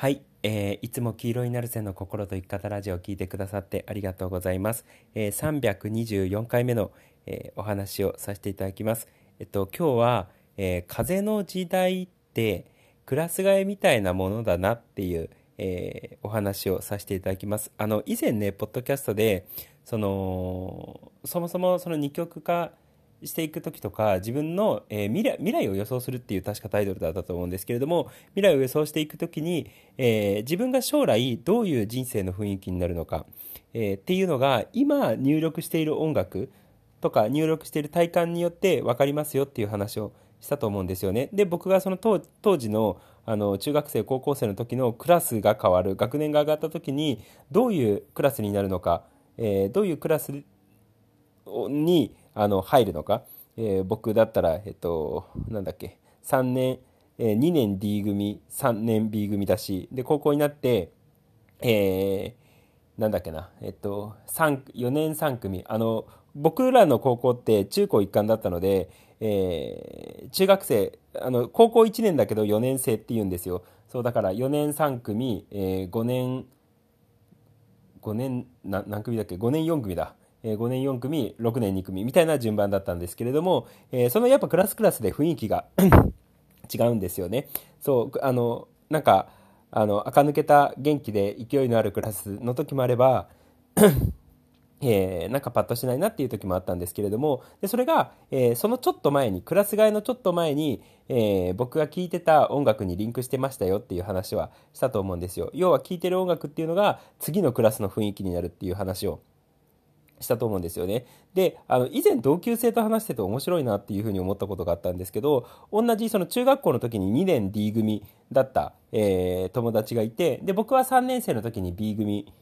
はい、えー、いつも黄色いナルセの心と生き方ラジオを聞いてくださってありがとうございます。えー、324回目の、えー、お話をさせていただきます。えっと、今日は、えー、風の時代ってクラス替えみたいなものだなっていう、えー、お話をさせていただきます。あの、以前ね、ポッドキャストで、その、そもそもその二極化していく時とか自分の、えー、未来未来を予想するっていう確かタイトルだったと思うんですけれども未来を予想していく時に、えー、自分が将来どういう人生の雰囲気になるのか、えー、っていうのが今入力している音楽とか入力している体感によって分かりますよっていう話をしたと思うんですよね。で僕がその当時のあの中学生高校生の時のクラスが変わる学年が上がった時にどういうクラスになるのか、えー、どういうクラスにあの入るのか、えー、僕だったら、えっと、なんだっけ、3年、えー、2年 D 組、3年 B 組だし、で、高校になって、えー、なんだっけな、えっと、4年3組、あの、僕らの高校って中高一貫だったので、えー、中学生、あの、高校1年だけど4年生って言うんですよ。そう、だから4年3組、えー、5年、5年、な何組だっけ ?5 年4組だ。え5年4組、6年2組みたいな順番だったんですけれども、えそのやっぱクラスクラスで雰囲気が 違うんですよね。そう、あの、なんか、あの、垢抜けた元気で勢いのあるクラスの時もあれば、えー、なんかパッとしないなっていう時もあったんですけれども、でそれが、えー、そのちょっと前に、クラス替えのちょっと前に、えー、僕が聴いてた音楽にリンクしてましたよっていう話はしたと思うんですよ。要は聴いてる音楽っていうのが次のクラスの雰囲気になるっていう話をしたと思うんですよね。で、あの、以前同級生と話してて面白いなっていうふうに思ったことがあったんですけど、同じその中学校の時に2年 D 組だった、えー、友達がいて、で、僕は3年生の時に B 組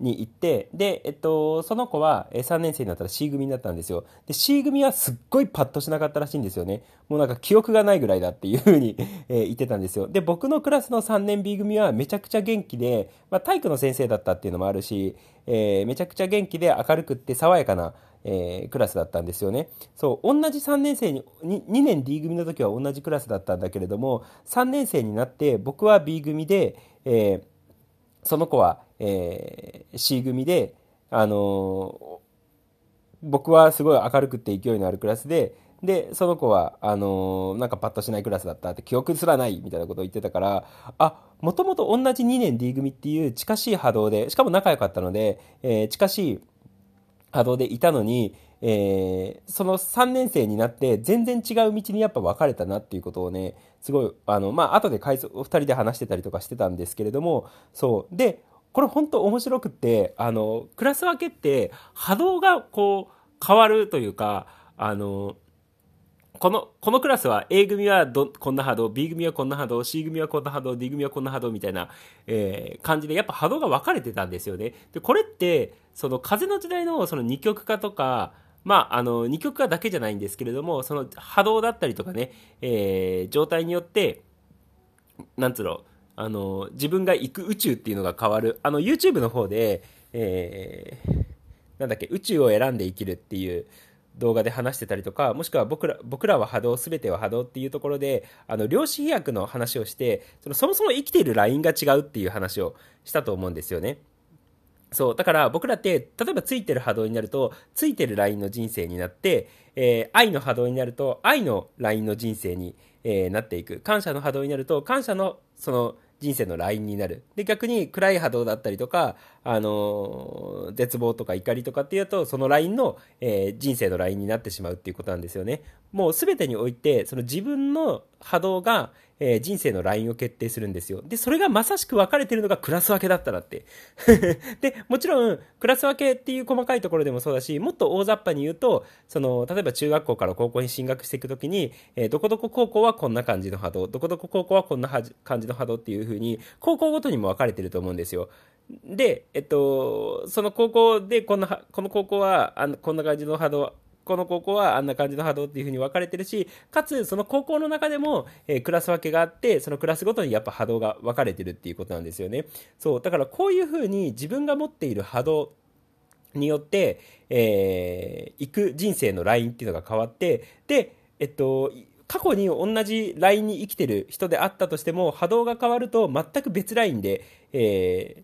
に行って、で、えっと、その子は3年生になったら C 組になったんですよ。で、C 組はすっごいパッとしなかったらしいんですよね。もうなんか記憶がないぐらいだっていうふうにえ言ってたんですよ。で、僕のクラスの3年 B 組はめちゃくちゃ元気で、まあ、体育の先生だったっていうのもあるし、えー、めちゃくちゃ元気で明るくって爽やかな、えー、クラスだったんですよね。そう、同じ3年生に、2, 2年 D 組の時は同じクラスだったんだけれども、3年生になって僕は B 組で、えー、その子は、えー、C 組で、あのー、僕はすごい明るくて勢いのあるクラスで、で、その子は、あのー、なんかパッとしないクラスだったって記憶すらないみたいなことを言ってたから、あ、もともと同じ2年 D 組っていう近しい波動で、しかも仲良かったので、えー、近しい波動でいたのに、えー、その3年生になって全然違う道にやっぱ分かれたなっていうことをね、すごい、あの、まあ、後で回想、2人で話してたりとかしてたんですけれども、そう。で、これ本当面白くって、あの、クラス分けって波動がこう変わるというか、あの、この、このクラスは A 組はどこんな波動、B 組はこんな波動、C 組はこんな波動、D 組はこんな波動みたいな、えー、感じで、やっぱ波動が分かれてたんですよね。で、これって、その風の時代のその二極化とか、まあ、あの、二極化だけじゃないんですけれども、その波動だったりとかね、えー、状態によって、なんつうの、あの、自分が行く宇宙っていうのが変わる。あの、YouTube の方で、えー、なんだっけ、宇宙を選んで生きるっていう動画で話してたりとか、もしくは僕ら、僕らは波動、すべては波動っていうところで、あの、量子飛躍の話をして、その、そもそも生きているラインが違うっていう話をしたと思うんですよね。そう。だから僕らって、例えばついてる波動になると、ついてるラインの人生になって、えー、愛の波動になると、愛のラインの人生に、えー、なっていく。感謝の波動になると、感謝の、その、人生のラインになる。で、逆に暗い波動だったりとか、あのー、絶望とか怒りとかっていうと、そのラインの、えー、人生のラインになってしまうっていうことなんですよね。もう全てにおいて、その自分の波動が、えー、人生のラインを決定するんですよ。で、それがまさしく分かれてるのがクラス分けだったらって。で、もちろん、クラス分けっていう細かいところでもそうだし、もっと大雑把に言うと、その、例えば中学校から高校に進学していくときに、えー、どこどこ高校はこんな感じの波動、どこどこ高校はこんな感じの波動っていう風に、高校ごとにも分かれてると思うんですよ。で、えっと、その高校でこんな、この高校はあのこんな感じの波動、この高校はあんな感じの波動っていう風に分かれてるし、かつその高校の中でも、えー、クラス分けがあって、そのクラスごとにやっぱ波動が分かれてるっていうことなんですよね。そう、だからこういう風に自分が持っている波動によって、えー、行く人生のラインっていうのが変わって、で、えっと、過去に同じラインに生きてる人であったとしても、波動が変わると全く別ラインで、えー、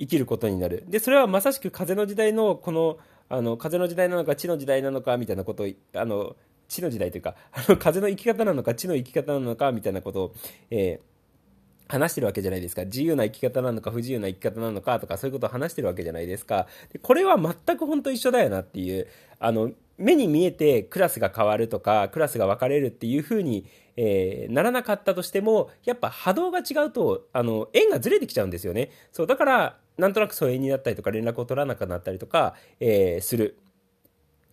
生きることになる。で、それはまさしく風の時代の、この、あの、風の時代なのか、地の時代なのか、みたいなことを、あの、地の時代というか、あの、風の生き方なのか、地の生き方なのか、みたいなことを、えー話してるわけじゃないですか。自由な生き方なのか不自由な生き方なのかとかそういうことを話してるわけじゃないですか。でこれは全く本当一緒だよなっていう、あの、目に見えてクラスが変わるとか、クラスが分かれるっていう風に、えー、ならなかったとしても、やっぱ波動が違うと、あの、円がずれてきちゃうんですよね。そう、だから、なんとなく疎遠になったりとか連絡を取らなくなったりとか、えー、する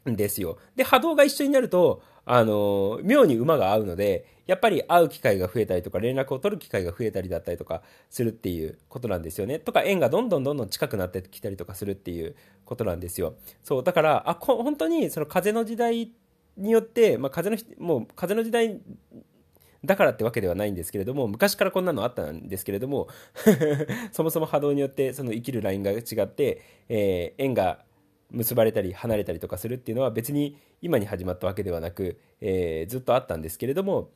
んですよ。で、波動が一緒になると、あの、妙に馬が合うので、やっぱり会う機会が増えたりとか、連絡を取る機会が増えたりだったりとかするっていうことなんですよね。とか、縁がどんどんどんどん近くなってきたりとかするっていうことなんですよ。そう、だから、あ、こ本当にその風の時代によって、まあ、風の、もう風の時代だからってわけではないんですけれども、昔からこんなのあったんですけれども、そもそも波動によってその生きるラインが違って、えー、縁が結ばれたり離れたりとかするっていうのは別に今に始まったわけではなく、えー、ずっとあったんですけれども、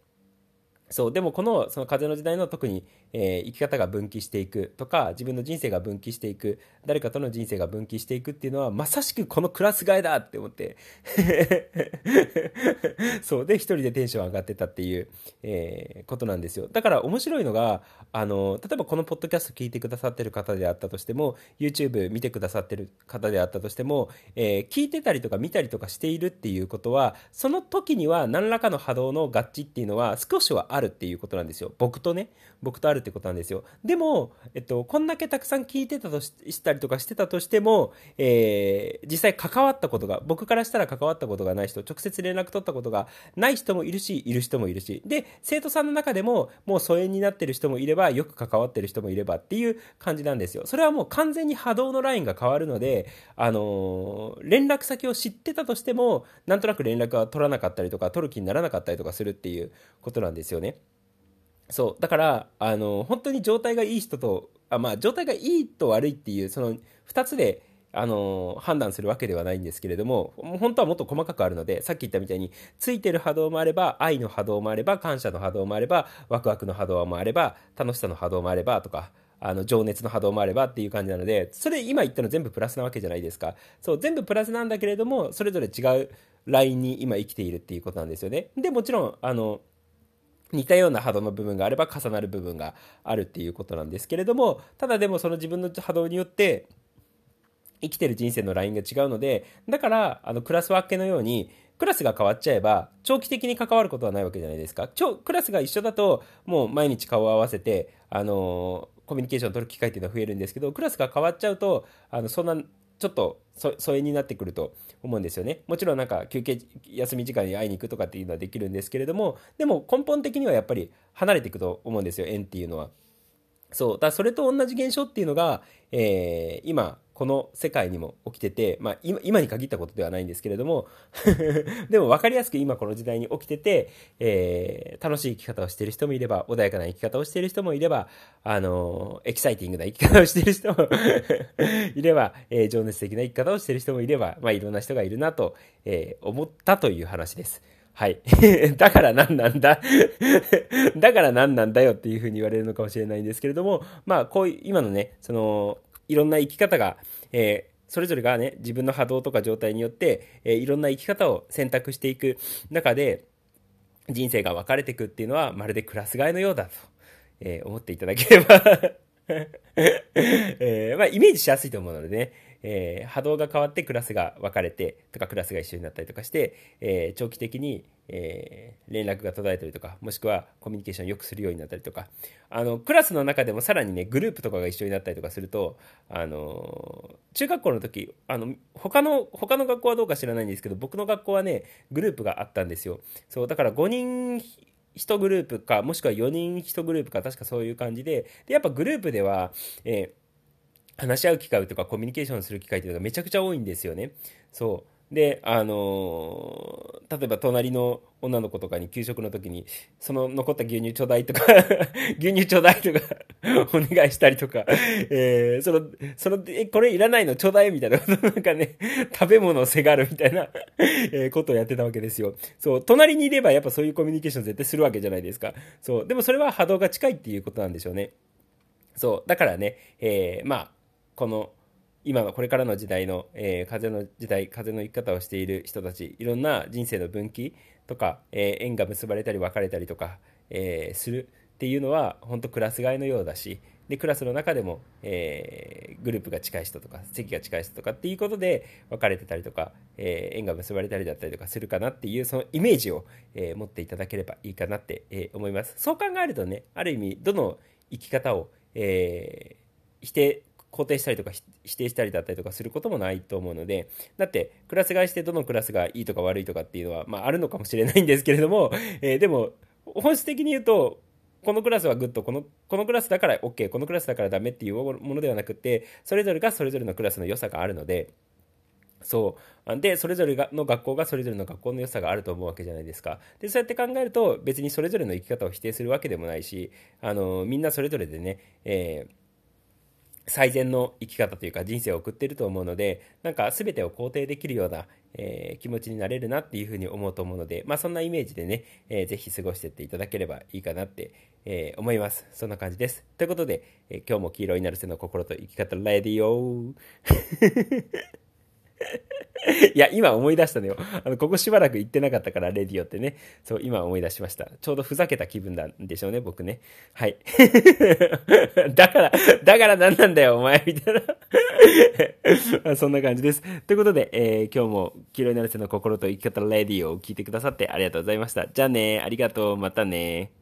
そう、でもこの、その風の時代の特に、えー、生き方が分岐していくとか、自分の人生が分岐していく、誰かとの人生が分岐していくっていうのは、まさしくこのクラス替えだって思って そう、で、一人でテンション上がってたっていう、えー、ことなんですよ。だから面白いのが、あの、例えばこのポッドキャスト聞いてくださってる方であったとしても、YouTube 見てくださってる方であったとしても、えー、聞いてたりとか見たりとかしているっていうことは、その時には何らかの波動の合致っていうのは少しはあるるっていうことなんですよ。僕とね、僕とあるってことなんですよ。でも、えっと、こんだけたくさん聞いてたとしたりとかしてたとしても、えー、実際関わったことが、僕からしたら関わったことがない人、直接連絡取ったことがない人もいるし、いる人もいるし、で、生徒さんの中でも、もう疎遠になってる人もいれば、よく関わってる人もいればっていう感じなんですよ。それはもう完全に波動のラインが変わるので、あのー、連絡先を知ってたとしても、なんとなく連絡は取らなかったりとか、取る気にならなかったりとかするっていうことなんですよね。そう。だから、あの、本当に状態がいい人と、あまあ、状態がいいと悪いっていう、その2つで、あの、判断するわけではないんですけれども、本当はもっと細かくあるので、さっき言ったみたいに、ついてる波動もあれば、愛の波動もあれば、感謝の波動もあれば、ワクワクの波動もあれば、楽しさの波動もあれば、とか、あの、情熱の波動もあればっていう感じなので、それ今言ったの全部プラスなわけじゃないですか。そう、全部プラスなんだけれども、それぞれ違うラインに今生きているっていうことなんですよね。で、もちろん、あの、似たような波動の部分があれば重なる部分があるっていうことなんですけれども、ただでもその自分の波動によって、生きてる人生のラインが違うので、だから、あの、クラス分けのように、クラスが変わっちゃえば、長期的に関わることはないわけじゃないですか。クラスが一緒だと、もう毎日顔を合わせて、あのコミュニケーションを取る機会っていうのは増えるんですけど、クラスが変わっちゃうと、あの、そんなちょっと疎遠になってくると思うんですよね。もちろんなんか休憩、休み時間に会いに行くとかっていうのはできるんですけれども、でも根本的にはやっぱり離れていくと思うんですよ、縁っていうのは。そう。だそれと同じ現象っていうのが、えー、今、この世界にも起きてて、まあ、今今に限ったことではないんですけれども でも分かりやすく今この時代に起きてて、えー、楽しい生き方をしている人もいれば、穏やかな生き方をしている人もいれば、あのエキサイティングな生き方をしている人も いれば、えー、情熱的な生き方をしている人もいれば、まあ、いろんな人がいるなと、えー、思ったという話です。はい。だから何なんだ？だから何なんだよっていうふうに言われるのかもしれないんですけれども、まあ、こういう、今のね、その、いろんな生き方が、えー、それぞれがね、自分の波動とか状態によって、えー、いろんな生き方を選択していく中で、人生が分かれていくっていうのは、まるでクラス替えのようだと、えー、思っていただければ。えー、まあ、イメージしやすいと思うのでね、えー、波動が変わってクラスが分かれてとかクラスが一緒になったりとかして、えー、長期的に、えー、連絡が途絶えたりとかもしくはコミュニケーションをよくするようになったりとか。あのクラスの中でもさらにねグループとかが一緒になったりとかするとあの中学校の時あの他の他の学校はどうか知らないんですけど僕の学校はねグループがあったんですよ。そうだから5人1グループかもしくは4人1グループか確かそういう感じで。でやっぱグループでは、えー話し合う機会とかコミュニケーションする機会っていうのがめちゃくちゃ多いんですよね。そう。で、あのー例えば隣の女の子とかに給食の時に、その残った牛乳ちょうだいとか、牛乳ちょうだいとか、お願いしたりとか、えーその、その、え、これいらないの？ちょうだいみたいな、なんかね、食べ物をせがるみたいな、えことをやってたわけですよ。そう、隣にいればやっぱそういうコミュニケーション絶対するわけじゃないですか。そう、でもそれは波動が近いっていうことなんでしょうね。そう、だからね、えーまあ、この、今のこれからの時代の、えー風の時代、風の生き方をしている人たち、いろんな人生の分岐とか、えー縁が結ばれたり別れたりとか、えーするっていうのは、本当クラス替えのようだし、で、クラスの中でも、えーグループが近い人とか、席が近い人とかっていうことで別れてたりとか、えー縁が結ばれたりだったりとかするかなっていう、そのイメージを、えー持っていただければいいかなって、えー思います。そう考えるとね、ある意味、どの生き方を、えー否定肯定したりとか否定したりだったりとかすることもないと思うのでだってクラス替えしてどのクラスがいいとか悪いとかっていうのは、まあ、あるのかもしれないんですけれども、えーでも本質的に言うとこのクラスは good このこのクラスだから OK このクラスだからダメっていうものではなくてそれぞれがそれぞれのクラスの良さがあるのでそう。で、それぞれがの学校がそれぞれの学校の良さがあると思うわけじゃないですか。で、そうやって考えると、別にそれぞれの生き方を否定するわけでもないし、あの、みんなそれぞれでね、えー最善の生き方というか人生を送ってると思うので、なんか全てを肯定できるような、えー気持ちになれるなっていうふうに思うと思うので、まあそんなイメージでね、えーぜひ過ごしていっていただければいいかなって、えー思います。そんな感じです。ということで、えー今日も黄色いなるせの心と生き方レディオ いや、今思い出したのよ。あの、ここしばらく行ってなかったから、レディオってね。そう、今思い出しました。ちょうどふざけた気分なんでしょうね、僕ね。はい。だから、だから何なんだよ、お前、みたいな。そんな感じです。ということで、えー今日も、黄色になる背の心と生き方レディオを聞いてくださってありがとうございました。じゃあね、ありがとう、またね。